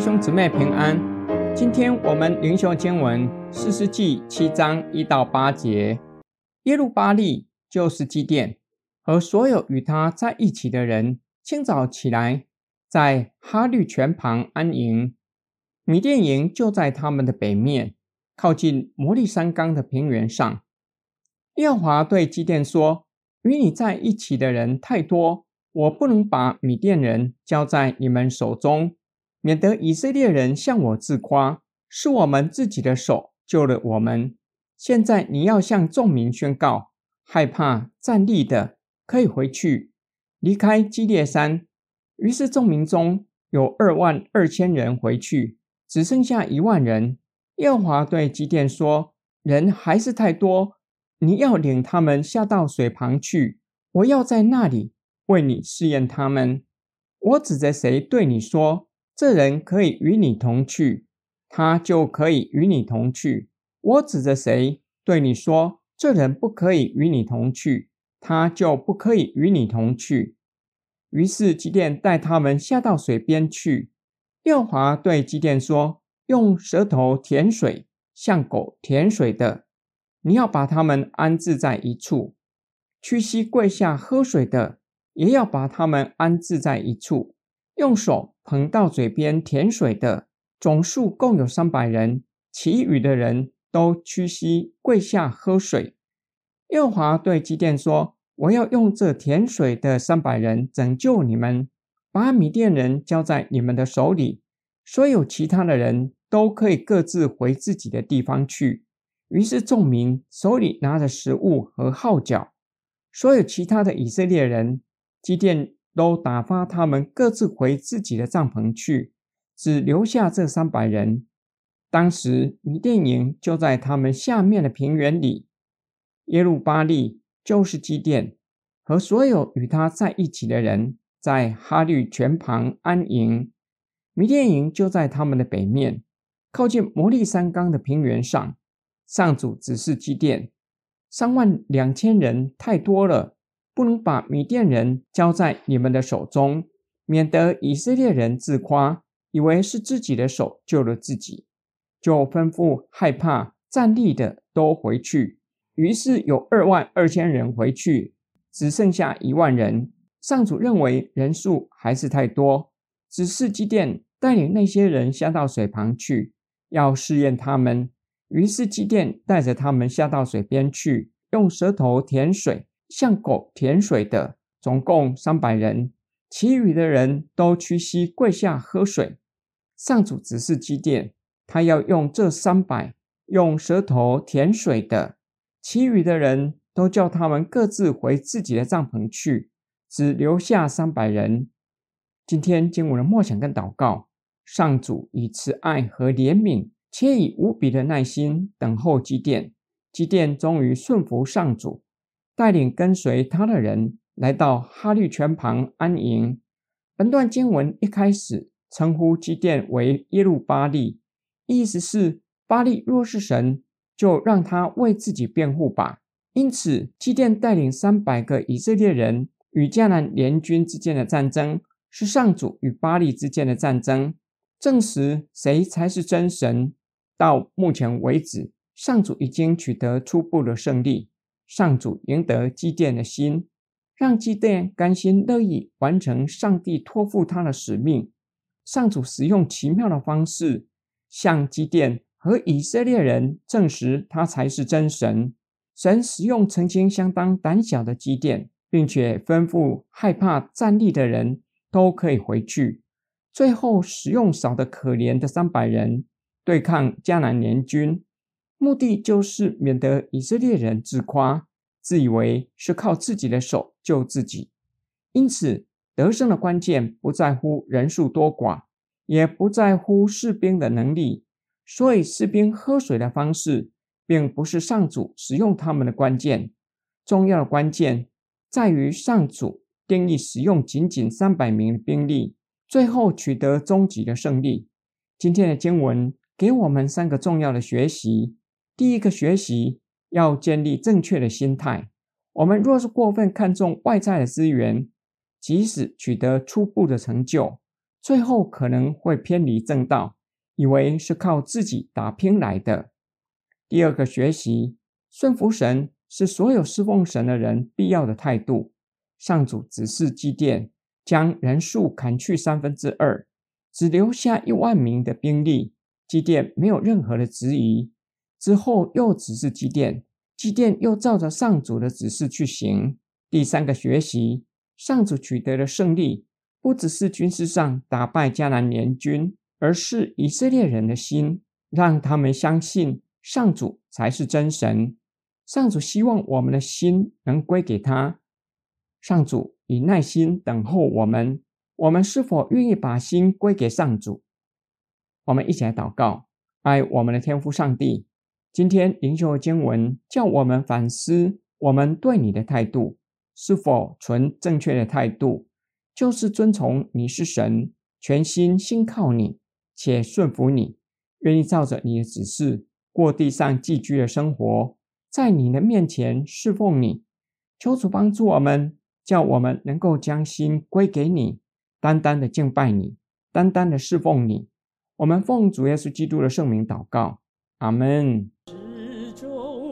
兄姊妹平安。今天我们灵修经文四世纪七章一到八节。耶路巴利就是基甸和所有与他在一起的人，清早起来，在哈绿泉旁安营。米甸营就在他们的北面，靠近摩利山冈的平原上。耶和华对基甸说：“与你在一起的人太多，我不能把米甸人交在你们手中。”免得以色列人向我自夸，是我们自己的手救了我们。现在你要向众民宣告：害怕战栗的可以回去，离开基列山。于是众民中有二万二千人回去，只剩下一万人。耶和华对基甸说：“人还是太多，你要领他们下到水旁去，我要在那里为你试验他们。我指着谁对你说？”这人可以与你同去，他就可以与你同去。我指着谁对你说，这人不可以与你同去，他就不可以与你同去。于是基甸带他们下到水边去。耶和华对基甸说：“用舌头舔水，像狗舔水的，你要把他们安置在一处；屈膝跪下喝水的，也要把他们安置在一处。”用手捧到嘴边舔水的总数共有三百人，其余的人都屈膝跪下喝水。耶华对基甸说：“我要用这舔水的三百人拯救你们，把米甸人交在你们的手里。所有其他的人都可以各自回自己的地方去。”于是众民手里拿着食物和号角，所有其他的以色列人，基甸。都打发他们各自回自己的帐篷去，只留下这三百人。当时迷电营就在他们下面的平原里。耶路巴利就是基甸和所有与他在一起的人，在哈绿泉旁安营。米甸营就在他们的北面，靠近摩利山冈的平原上。上主指示基甸：三万两千人太多了。不能把米甸人交在你们的手中，免得以色列人自夸，以为是自己的手救了自己，就吩咐害怕站立的都回去。于是有二万二千人回去，只剩下一万人。上主认为人数还是太多，指示基甸带领那些人下到水旁去，要试验他们。于是基甸带着他们下到水边去，用舌头舔水。像狗舔水的，总共三百人，其余的人都屈膝跪下喝水。上主指示基甸，他要用这三百用舌头舔水的，其余的人都叫他们各自回自己的帐篷去，只留下三百人。今天经文的默想跟祷告，上主以慈爱和怜悯，且以无比的耐心等候基甸，基甸终于顺服上主。带领跟随他的人来到哈绿泉旁安营。本段经文一开始称呼基甸为耶路巴力，意思是巴力若是神，就让他为自己辩护吧。因此，基甸带领三百个以色列人与迦南联军之间的战争，是上主与巴力之间的战争，证实谁才是真神。到目前为止，上主已经取得初步的胜利。上主赢得基甸的心，让基甸甘心乐意完成上帝托付他的使命。上主使用奇妙的方式，向基甸和以色列人证实他才是真神。神使用曾经相当胆小的基甸，并且吩咐害怕战栗的人都可以回去。最后使用少得可怜的三百人对抗迦南联军。目的就是免得以色列人自夸，自以为是靠自己的手救自己。因此，得胜的关键不在乎人数多寡，也不在乎士兵的能力。所以，士兵喝水的方式，并不是上主使用他们的关键。重要的关键在于上主定义使用仅仅三百名兵力，最后取得终极的胜利。今天的经文给我们三个重要的学习。第一个学习要建立正确的心态。我们若是过分看重外在的资源，即使取得初步的成就，最后可能会偏离正道，以为是靠自己打拼来的。第二个学习，顺服神是所有侍奉神的人必要的态度。上主指示基甸将人数砍去三分之二，只留下一万名的兵力。基甸没有任何的质疑。之后又指示基奠，基奠又照着上主的指示去行。第三个学习，上主取得了胜利，不只是军事上打败迦南联军，而是以色列人的心，让他们相信上主才是真神。上主希望我们的心能归给他。上主以耐心等候我们，我们是否愿意把心归给上主？我们一起来祷告，爱我们的天父上帝。今天灵修经文叫我们反思我们对你的态度是否存正确的态度，就是遵从你是神，全心信靠你，且顺服你，愿意照着你的指示过地上寄居的生活，在你的面前侍奉你。求主帮助我们，叫我们能够将心归给你，单单的敬拜你，单单的侍奉你。我们奉主耶稣基督的圣名祷告，阿门。中。